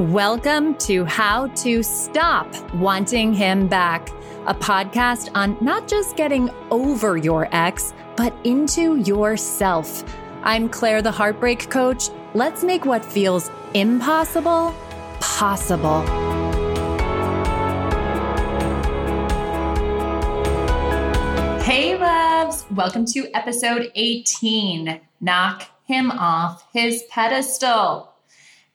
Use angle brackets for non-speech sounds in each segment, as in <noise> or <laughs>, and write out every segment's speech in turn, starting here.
Welcome to How to Stop Wanting Him Back, a podcast on not just getting over your ex, but into yourself. I'm Claire, the Heartbreak Coach. Let's make what feels impossible possible. Hey, loves. Welcome to episode 18 Knock Him Off His Pedestal.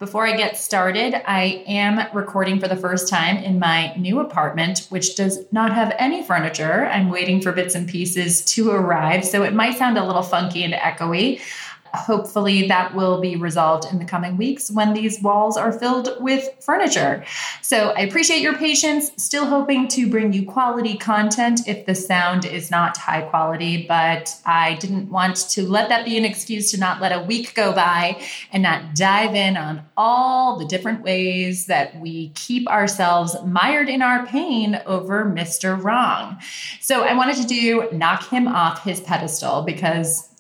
Before I get started, I am recording for the first time in my new apartment, which does not have any furniture. I'm waiting for bits and pieces to arrive, so it might sound a little funky and echoey hopefully that will be resolved in the coming weeks when these walls are filled with furniture. So I appreciate your patience. Still hoping to bring you quality content if the sound is not high quality, but I didn't want to let that be an excuse to not let a week go by and not dive in on all the different ways that we keep ourselves mired in our pain over Mr. Wrong. So I wanted to do knock him off his pedestal because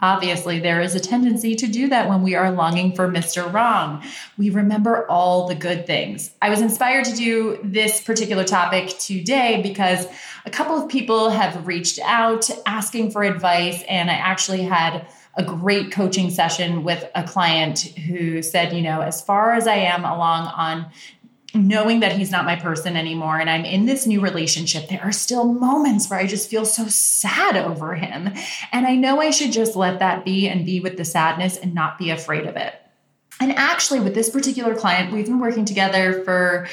Obviously, there is a tendency to do that when we are longing for Mr. Wrong. We remember all the good things. I was inspired to do this particular topic today because a couple of people have reached out asking for advice, and I actually had a great coaching session with a client who said, you know, as far as I am along on knowing that he's not my person anymore and I'm in this new relationship, there are still moments where I just feel so sad over him. And I know I should just let that be and be with the sadness and not be afraid of it. And actually, with this particular client, we've been working together for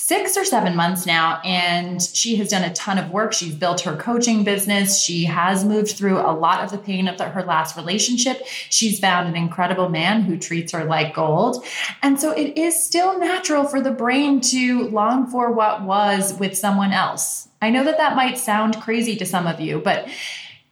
six or seven months now, and she has done a ton of work. She's built her coaching business. She has moved through a lot of the pain of the, her last relationship. She's found an incredible man who treats her like gold. And so it is still natural for the brain to long for what was with someone else. I know that that might sound crazy to some of you, but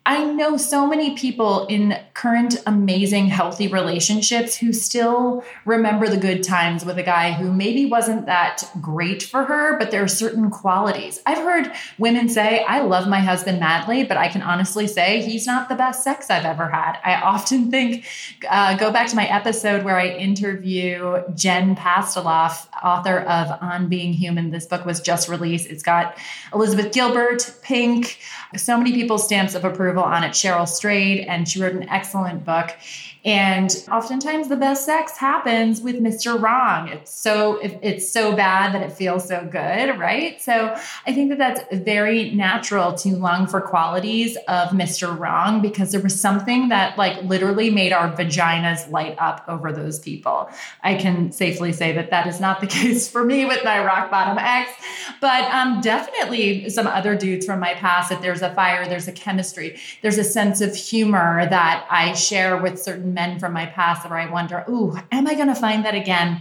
I know so many people in current amazing healthy relationships who still remember the good times with a guy who maybe wasn't that great for her, but there are certain qualities. I've heard women say, I love my husband madly, but I can honestly say he's not the best sex I've ever had. I often think, uh, go back to my episode where I interview Jen Pastiloff, author of On Being Human. This book was just released. It's got Elizabeth Gilbert, Pink, so many people's stamps of approval on it. Cheryl Strayed, and she wrote an excellent book. And oftentimes the best sex happens with Mr. Wrong. It's so it's so bad that it feels so good, right? So I think that that's very natural to long for qualities of Mr. Wrong because there was something that like literally made our vaginas light up over those people. I can safely say that that is not the <laughs> case for me with my rock bottom ex, but um, definitely some other dudes from my past. That there's a fire, there's a chemistry, there's a sense of humor that I share with certain men from my past where I wonder, ooh, am I going to find that again?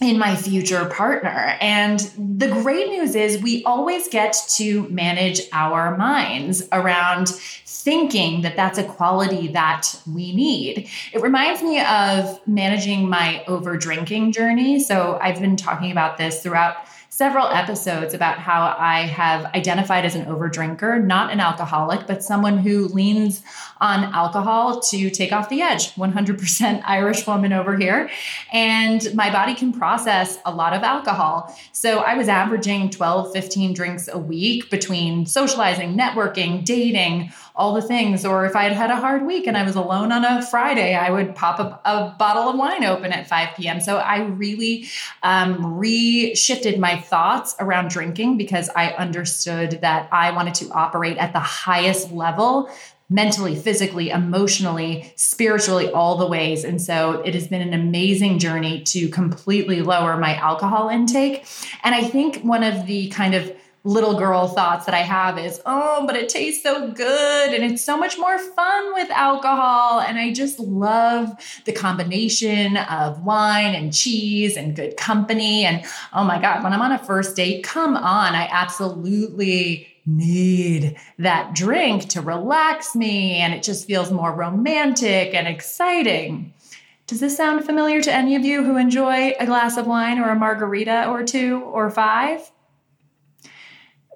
in my future partner. And the great news is we always get to manage our minds around thinking that that's a quality that we need. It reminds me of managing my over drinking journey. So I've been talking about this throughout several episodes about how I have identified as an overdrinker, not an alcoholic, but someone who leans on alcohol to take off the edge. 100% Irish woman over here. And my body can process a lot of alcohol. So I was averaging 12, 15 drinks a week between socializing, networking, dating, all the things. Or if I had had a hard week and I was alone on a Friday, I would pop a, a bottle of wine open at 5 p.m. So I really um, re-shifted my thoughts around drinking because I understood that I wanted to operate at the highest level mentally, physically, emotionally, spiritually, all the ways. And so it has been an amazing journey to completely lower my alcohol intake. And I think one of the kind of little girl thoughts that I have is, oh, but it tastes so good and it's so much more fun with alcohol. And I just love the combination of wine and cheese and good company. And oh my God, when I'm on a first date, come on, I absolutely need that drink to relax me. And it just feels more romantic and exciting. Does this sound familiar to any of you who enjoy a glass of wine or a margarita or two or five?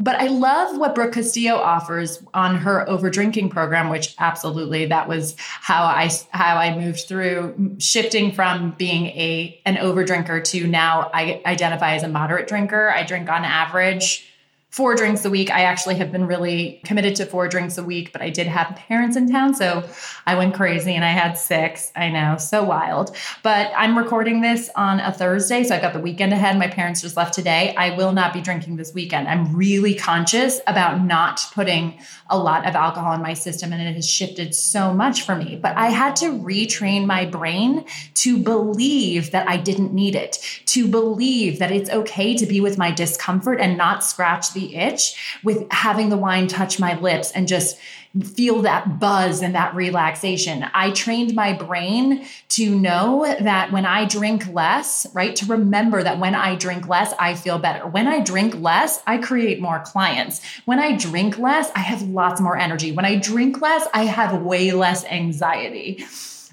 But I love what Brooke Castillo offers on her over drinking program, which absolutely that was how I how I moved through shifting from being a an over drinker to now I identify as a moderate drinker. I drink on average four drinks a week. I actually have been really committed to four drinks a week, but I did have parents in town. So I went crazy and I had six. I know, so wild. But I'm recording this on a Thursday. So I've got the weekend ahead. My parents just left today. I will not be drinking this weekend. I'm really conscious about not putting a lot of alcohol in my system and it has shifted so much for me. But I had to retrain my brain to believe that I didn't need it, to believe that it's okay to be with my discomfort and not scratch the itch with having the wine touch my lips and just feel that buzz and that relaxation. I trained my brain to know that when I drink less, right, to remember that when I drink less, I feel better. When I drink less, I create more clients. When I drink less, I have lots more energy. When I drink less, I have way less anxiety.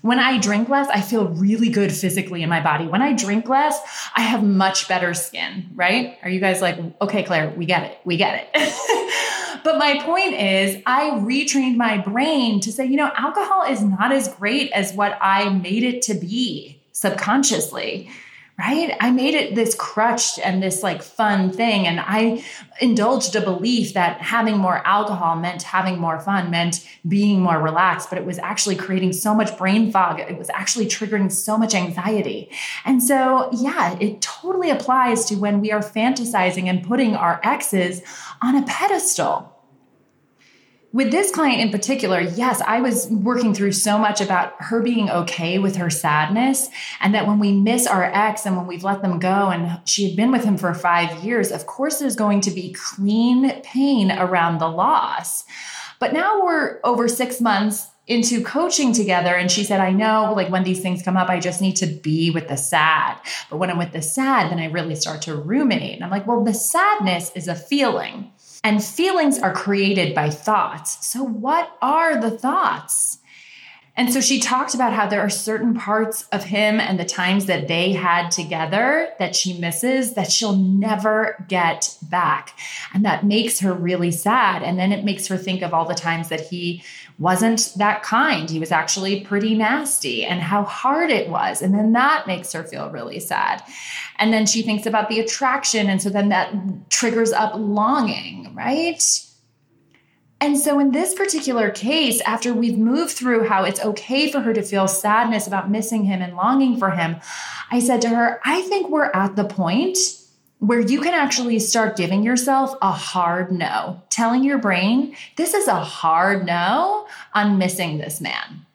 When I drink less, I feel really good physically in my body. When I drink less, I have much better skin, right? Are you guys like, okay, Claire, we get it. We get it. <laughs> but my point is, I retrained my brain to say, you know, alcohol is not as great as what I made it to be subconsciously right? I made it this crutch and this like fun thing. And I indulged a belief that having more alcohol meant having more fun, meant being more relaxed, but it was actually creating so much brain fog. It was actually triggering so much anxiety. And so, yeah, it totally applies to when we are fantasizing and putting our exes on a pedestal with this client in particular, yes, I was working through so much about her being okay with her sadness. And that when we miss our ex and when we've let them go and she had been with him for five years, of course, there's going to be clean pain around the loss. But now we're over six months into coaching together and she said i know like when these things come up i just need to be with the sad but when i'm with the sad then i really start to ruminate and i'm like well the sadness is a feeling and feelings are created by thoughts. So, what are the thoughts? And so she talked about how there are certain parts of him and the times that they had together that she misses that she'll never get back. And that makes her really sad. And then it makes her think of all the times that he wasn't that kind. He was actually pretty nasty and how hard it was. And then that makes her feel really sad. And then she thinks about the attraction. And so then that triggers up longing, right? And so, in this particular case, after we've moved through how it's okay for her to feel sadness about missing him and longing for him, I said to her, I think we're at the point where you can actually start giving yourself a hard no, telling your brain, this is a hard no on missing this man.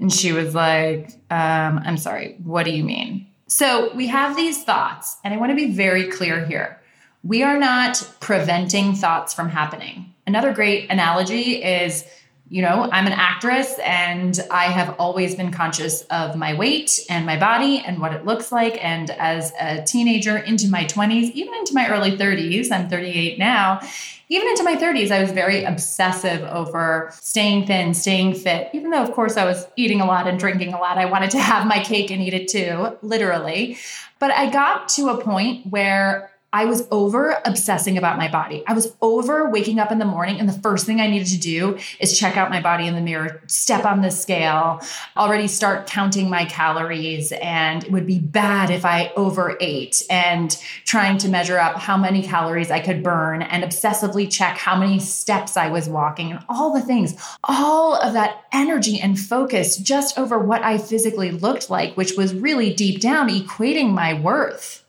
And she was like, um, I'm sorry, what do you mean? So we have these thoughts, and I want to be very clear here. We are not preventing thoughts from happening. Another great analogy is you know, I'm an actress and I have always been conscious of my weight and my body and what it looks like. And as a teenager into my 20s, even into my early 30s, I'm 38 now, even into my 30s, I was very obsessive over staying thin, staying fit. Even though, of course, I was eating a lot and drinking a lot, I wanted to have my cake and eat it too, literally. But I got to a point where I was over obsessing about my body. I was over waking up in the morning, and the first thing I needed to do is check out my body in the mirror, step on the scale, already start counting my calories. And it would be bad if I overate and trying to measure up how many calories I could burn and obsessively check how many steps I was walking and all the things. All of that energy and focus just over what I physically looked like, which was really deep down equating my worth.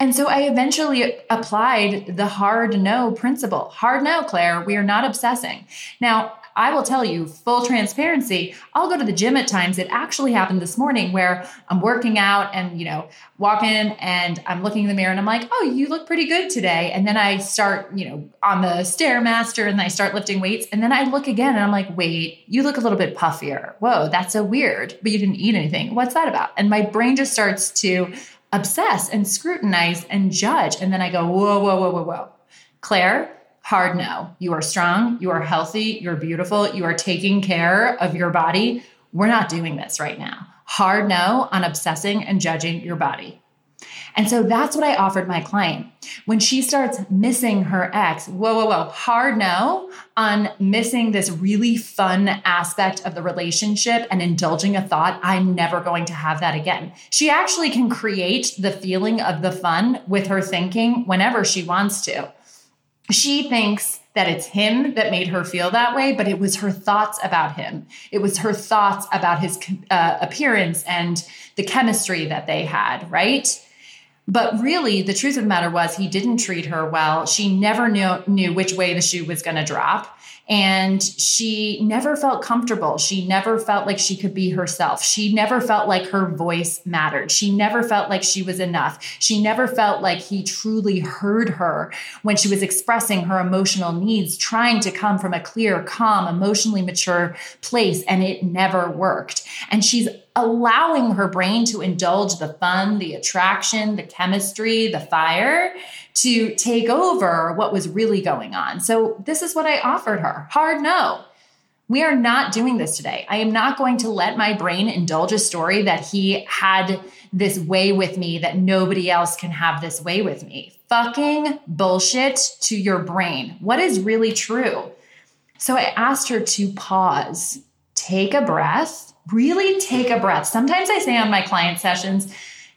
And so I eventually applied the hard no principle. Hard no, Claire, we are not obsessing. Now, I will tell you, full transparency, I'll go to the gym at times. It actually happened this morning where I'm working out and, you know, walk in and I'm looking in the mirror and I'm like, oh, you look pretty good today. And then I start, you know, on the Stairmaster and I start lifting weights. And then I look again and I'm like, wait, you look a little bit puffier. Whoa, that's so weird. But you didn't eat anything. What's that about? And my brain just starts to obsess and scrutinize and judge. And then I go, whoa, whoa, whoa, whoa, whoa. Claire, hard no. You are strong, you are healthy, you're beautiful, you are taking care of your body. We're not doing this right now. Hard no on obsessing and judging your body. And so that's what I offered my client. When she starts missing her ex, whoa, whoa, whoa, hard no on missing this really fun aspect of the relationship and indulging a thought, I'm never going to have that again. She actually can create the feeling of the fun with her thinking whenever she wants to. She thinks that it's him that made her feel that way, but it was her thoughts about him. It was her thoughts about his uh, appearance and the chemistry that they had, right? But really, the truth of the matter was he didn't treat her well. She never knew, knew which way the shoe was going to drop. And she never felt comfortable. She never felt like she could be herself. She never felt like her voice mattered. She never felt like she was enough. She never felt like he truly heard her when she was expressing her emotional needs, trying to come from a clear, calm, emotionally mature place. And it never worked. And she's allowing her brain to indulge the fun, the attraction, the chemistry, the fire to take over what was really going on. So, this is what I offered her hard no. We are not doing this today. I am not going to let my brain indulge a story that he had this way with me, that nobody else can have this way with me. Fucking bullshit to your brain. What is really true? So I asked her to pause, take a breath, really take a breath. Sometimes I say on my client sessions,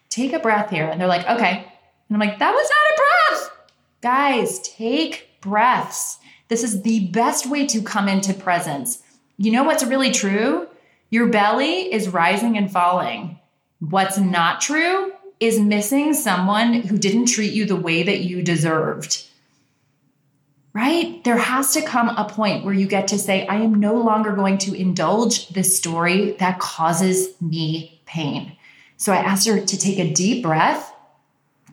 take a breath here. And they're like, okay. And I'm like, that was not a breath. Guys, take breaths. This is the best way to come into presence. You know what's really true? Your belly is rising and falling. What's not true is missing someone who didn't treat you the way that you deserved right? There has to come a point where you get to say, I am no longer going to indulge this story that causes me pain. So I asked her to take a deep breath,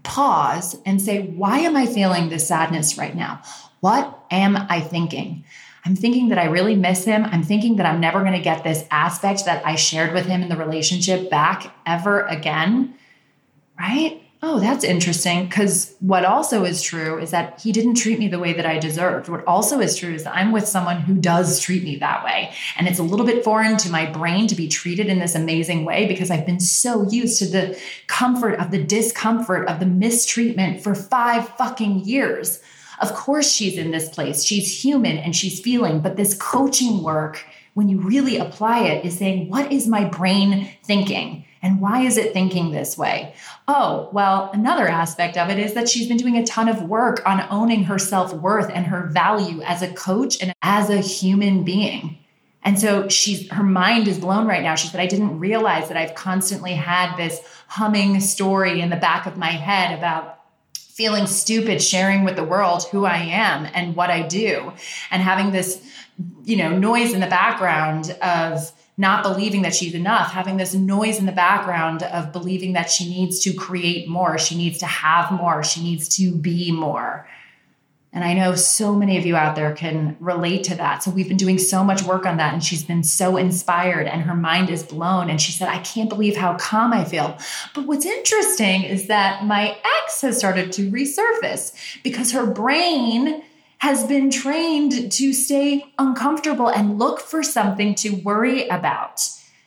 pause, and say, Why am I feeling this sadness right now? What am I thinking? I'm thinking that I really miss him. I'm thinking that I'm never going to get this aspect that I shared with him in the relationship back ever again. Right? Oh, that's interesting. Because what also is true is that he didn't treat me the way that I deserved. What also is true is I'm with someone who does treat me that way. And it's a little bit foreign to my brain to be treated in this amazing way because I've been so used to the comfort of the discomfort of the mistreatment for five fucking years. Of course, she's in this place. She's human and she's feeling, but this coaching work, when you really apply it, is saying, what is my brain thinking? And why is it thinking this way? Oh, well, another aspect of it is that she's been doing a ton of work on owning her self worth and her value as a coach and as a human being. And so she's her mind is blown right now. She said, I didn't realize that I've constantly had this humming story in the back of my head about feeling stupid sharing with the world who I am and what I do and having this you know noise in the background of not believing that she's enough, having this noise in the background of believing that she needs to create more, she needs to have more, she needs to be more. And I know so many of you out there can relate to that. So we've been doing so much work on that. And she's been so inspired and her mind is blown. And she said, I can't believe how calm I feel. But what's interesting is that my ex has started to resurface because her brain has been trained to stay uncomfortable and look for something to worry about.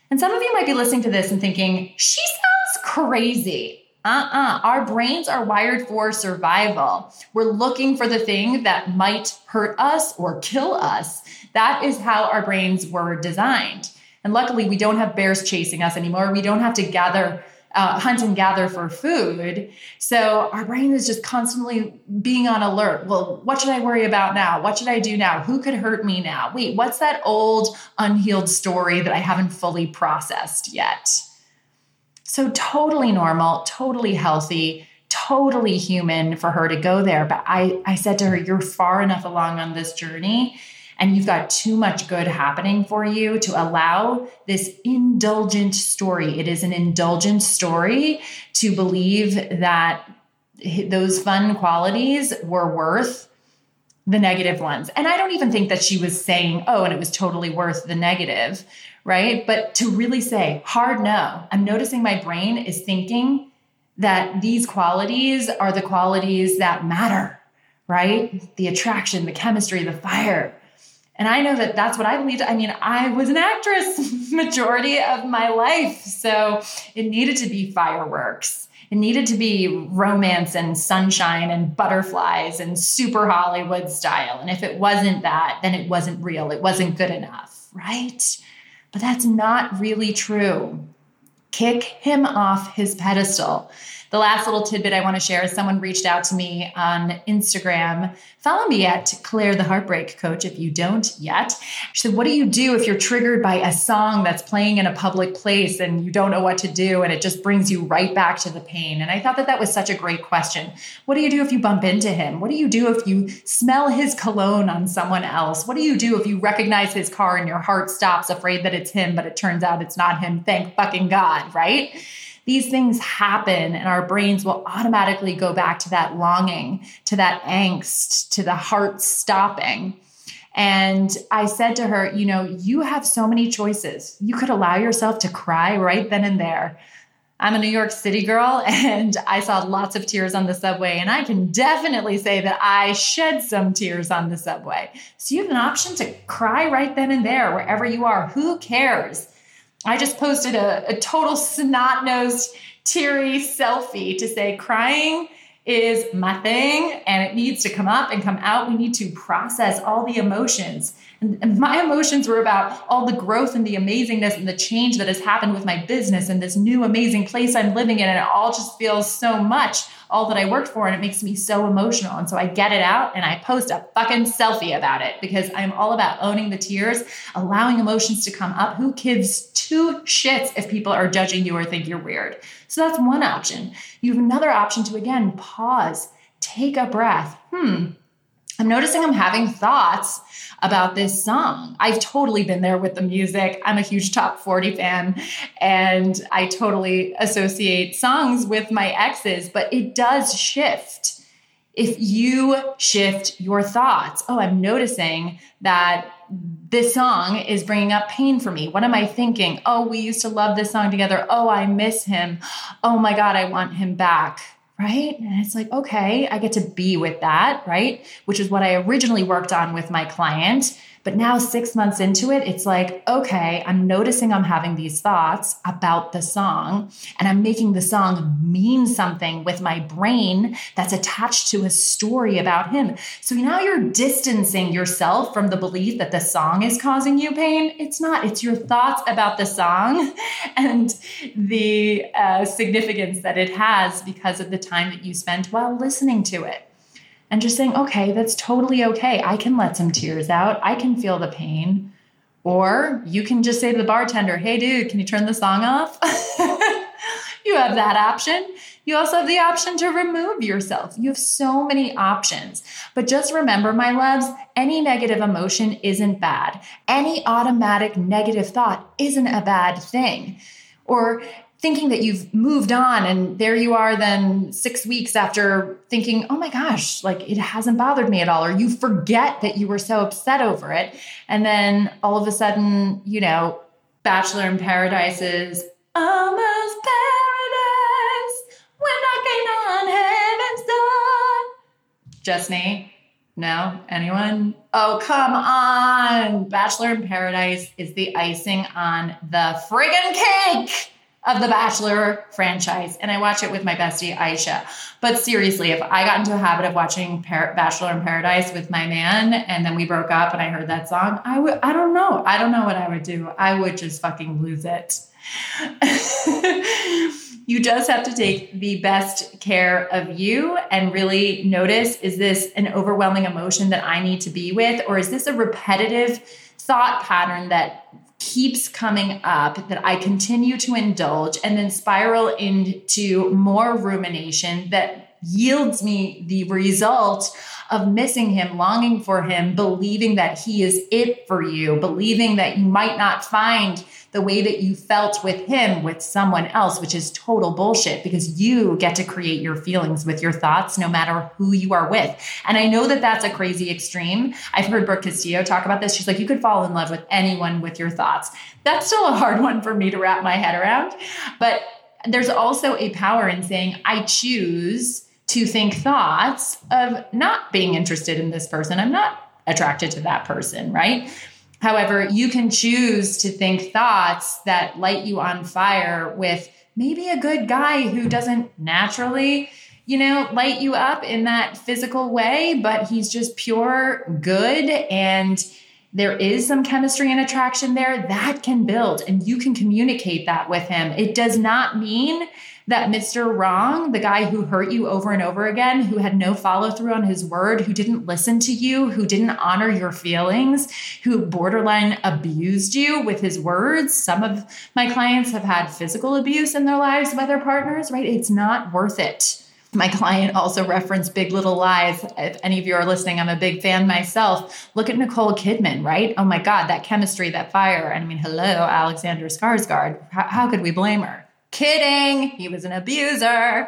And some of you might be listening to this and thinking, she sounds crazy. Uh uh-uh. uh Our brains are wired for survival. We're looking for the thing that might hurt us or kill us. That is how our brains were designed. And luckily, we don't have bears chasing us anymore. We don't have to gather uh, hunt and gather for food. So our brain is just constantly being on alert. Well, what should I worry about now? What should I do now? Who could hurt me now? Wait, what's that old unhealed story that I haven't fully processed yet? So totally normal, totally healthy, totally human for her to go there. But I, I said to her, You're far enough along on this journey and you've got too much good happening for you to allow this indulgent story. It is an indulgent story to believe that those fun qualities were worth the negative ones. And I don't even think that she was saying, oh, and it was totally worth the negative, right? But to really say, hard no, I'm noticing my brain is thinking that these qualities are the qualities that matter, right? The attraction, the chemistry, the fire. And I know that that's what I believed. I mean, I was an actress <laughs> majority of my life. So it needed to be fireworks. It needed to be romance and sunshine and butterflies and super Hollywood style. And if it wasn't that, then it wasn't real. It wasn't good enough, right? But that's not really true. Kick him off his pedestal. The last little tidbit I want to share is someone reached out to me on Instagram. Follow me at Claire the Heartbreak Coach if you don't yet. She said, What do you do if you're triggered by a song that's playing in a public place and you don't know what to do and it just brings you right back to the pain? And I thought that that was such a great question. What do you do if you bump into him? What do you do if you smell his cologne on someone else? What do you do if you recognize his car and your heart stops afraid that it's him, but it turns out it's not him? Thank fucking God, right? These things happen and our brains will automatically go back to that longing, to that angst, to the heart stopping. And I said to her, You know, you have so many choices. You could allow yourself to cry right then and there. I'm a New York City girl <laughs> and I saw lots of tears on the subway. And I can definitely say that I shed some tears on the subway. So you have an option to cry right then and there, wherever you are. Who cares? I just posted a, a total snot nosed, teary selfie to say crying is my thing and it needs to come up and come out. We need to process all the emotions. And, and my emotions were about all the growth and the amazingness and the change that has happened with my business and this new amazing place I'm living in. And it all just feels so much all that I worked for and it makes me so emotional. And so I get it out and I post a fucking selfie about it because I'm all about owning the tears, allowing emotions to come up. Who gives two shits if people are judging you or think you're weird? So that's one option. You have another option to again pause, take a breath. Hmm, I'm noticing I'm having thoughts about this song. I've totally been there with the music. I'm a huge top 40 fan and I totally associate songs with my exes, but it does shift. If you shift your thoughts, oh, I'm noticing that this song is bringing up pain for me. What am I thinking? Oh, we used to love this song together. Oh, I miss him. Oh my God, I want him back right? And it's like, okay, I get to be with that, right? Which is what I originally worked on with my client. But now, six months into it, it's like, okay, I'm noticing I'm having these thoughts about the song, and I'm making the song mean something with my brain that's attached to a story about him. So now you're distancing yourself from the belief that the song is causing you pain. It's not, it's your thoughts about the song <laughs> and the uh, significance that it has because of the time that you spent while listening to it and just saying, okay, that's totally okay. I can let some tears out. I can feel the pain. Or you can just say to the bartender, hey, dude, can you turn the song off? <laughs> you have that option. You also have the option to remove yourself. You have so many options. But just remember, my loves, any negative emotion isn't bad. Any automatic negative thought isn't a bad thing. Or thinking that you've moved on and there you are then six weeks after thinking oh my gosh like it hasn't bothered me at all or you forget that you were so upset over it. And then all of a sudden you know bachelor in paradise is almost paradise. We're knocking on heaven's door. No? Anyone? Oh come on. Bachelor in paradise is the icing on the friggin cake of the Bachelor franchise, and I watch it with my bestie Aisha. But seriously, if I got into a habit of watching Par- Bachelor in Paradise with my man, and then we broke up, and I heard that song, I would, I don't know, I don't know what I would do. I would just fucking lose it. <laughs> you just have to take the best care of you and really notice is this an overwhelming emotion that I need to be with, or is this a repetitive thought pattern that keeps coming up that I continue to indulge and then spiral into more rumination that yields me the result of missing him, longing for him, believing that he is it for you, believing that you might not find the way that you felt with him with someone else, which is total bullshit because you get to create your feelings with your thoughts no matter who you are with. And I know that that's a crazy extreme. I've heard Brooke Castillo talk about this. She's like, you could fall in love with anyone with your thoughts. That's still a hard one for me to wrap my head around. But there's also a power in saying, I choose to think thoughts of not being interested in this person. I'm not attracted to that person, right? However, you can choose to think thoughts that light you on fire with maybe a good guy who doesn't naturally, you know, light you up in that physical way, but he's just pure good and there is some chemistry and attraction there that can build and you can communicate that with him. It does not mean that Mr. Wrong, the guy who hurt you over and over again, who had no follow through on his word, who didn't listen to you, who didn't honor your feelings, who borderline abused you with his words. Some of my clients have had physical abuse in their lives by their partners, right? It's not worth it. My client also referenced Big Little Lies. If any of you are listening, I'm a big fan myself. Look at Nicole Kidman, right? Oh my God, that chemistry, that fire. I mean, hello, Alexander Skarsgård. How, how could we blame her? Kidding. He was an abuser.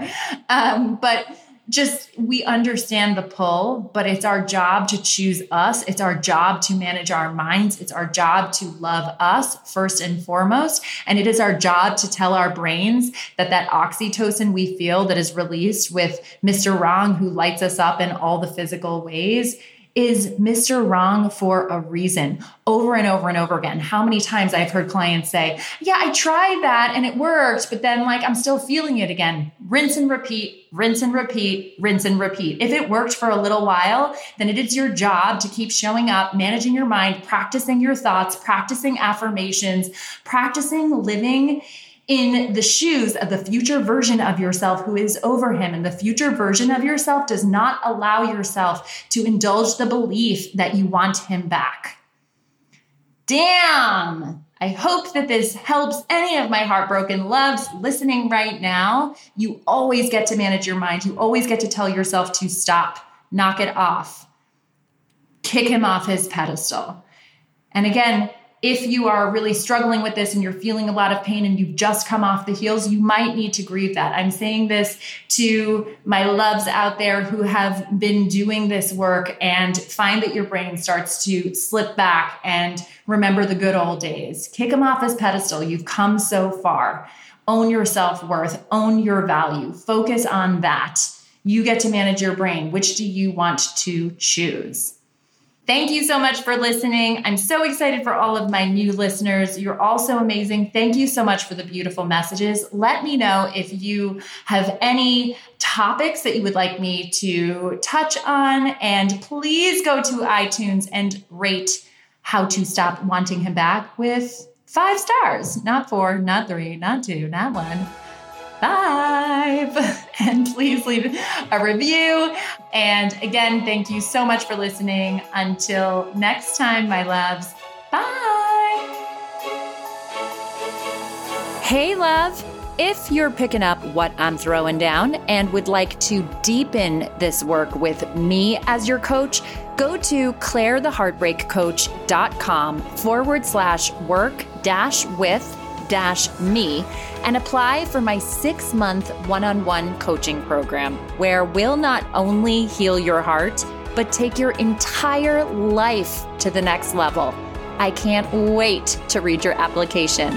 Um, but just we understand the pull, but it's our job to choose us. It's our job to manage our minds. It's our job to love us first and foremost. And it is our job to tell our brains that that oxytocin we feel that is released with Mr. Wrong, who lights us up in all the physical ways, is Mr. Wrong for a reason over and over and over again. How many times I've heard clients say, Yeah, I tried that and it worked, but then like I'm still feeling it again. Rinse and repeat, rinse and repeat, rinse and repeat. If it worked for a little while, then it is your job to keep showing up, managing your mind, practicing your thoughts, practicing affirmations, practicing living in the shoes of the future version of yourself who is over him. And the future version of yourself does not allow yourself to indulge the belief that you want him back. Damn! I hope that this helps any of my heartbroken loves listening right now. You always get to manage your mind. You always get to tell yourself to stop, knock it off, kick him off his pedestal. And again, if you are really struggling with this and you're feeling a lot of pain and you've just come off the heels, you might need to grieve that. I'm saying this to my loves out there who have been doing this work and find that your brain starts to slip back and remember the good old days. Kick them off his pedestal. You've come so far. Own your self worth, own your value, focus on that. You get to manage your brain. Which do you want to choose? Thank you so much for listening. I'm so excited for all of my new listeners. You're all so amazing. Thank you so much for the beautiful messages. Let me know if you have any topics that you would like me to touch on. And please go to iTunes and rate How to Stop Wanting Him Back with five stars, not four, not three, not two, not one five. <laughs> <laughs> And please leave a review. And again, thank you so much for listening. Until next time, my loves. Bye. Hey, love. If you're picking up what I'm throwing down and would like to deepen this work with me as your coach, go to clairetheheartbreakcoach.com forward slash work dash with me and apply for my six month one on one coaching program, where we'll not only heal your heart, but take your entire life to the next level. I can't wait to read your application.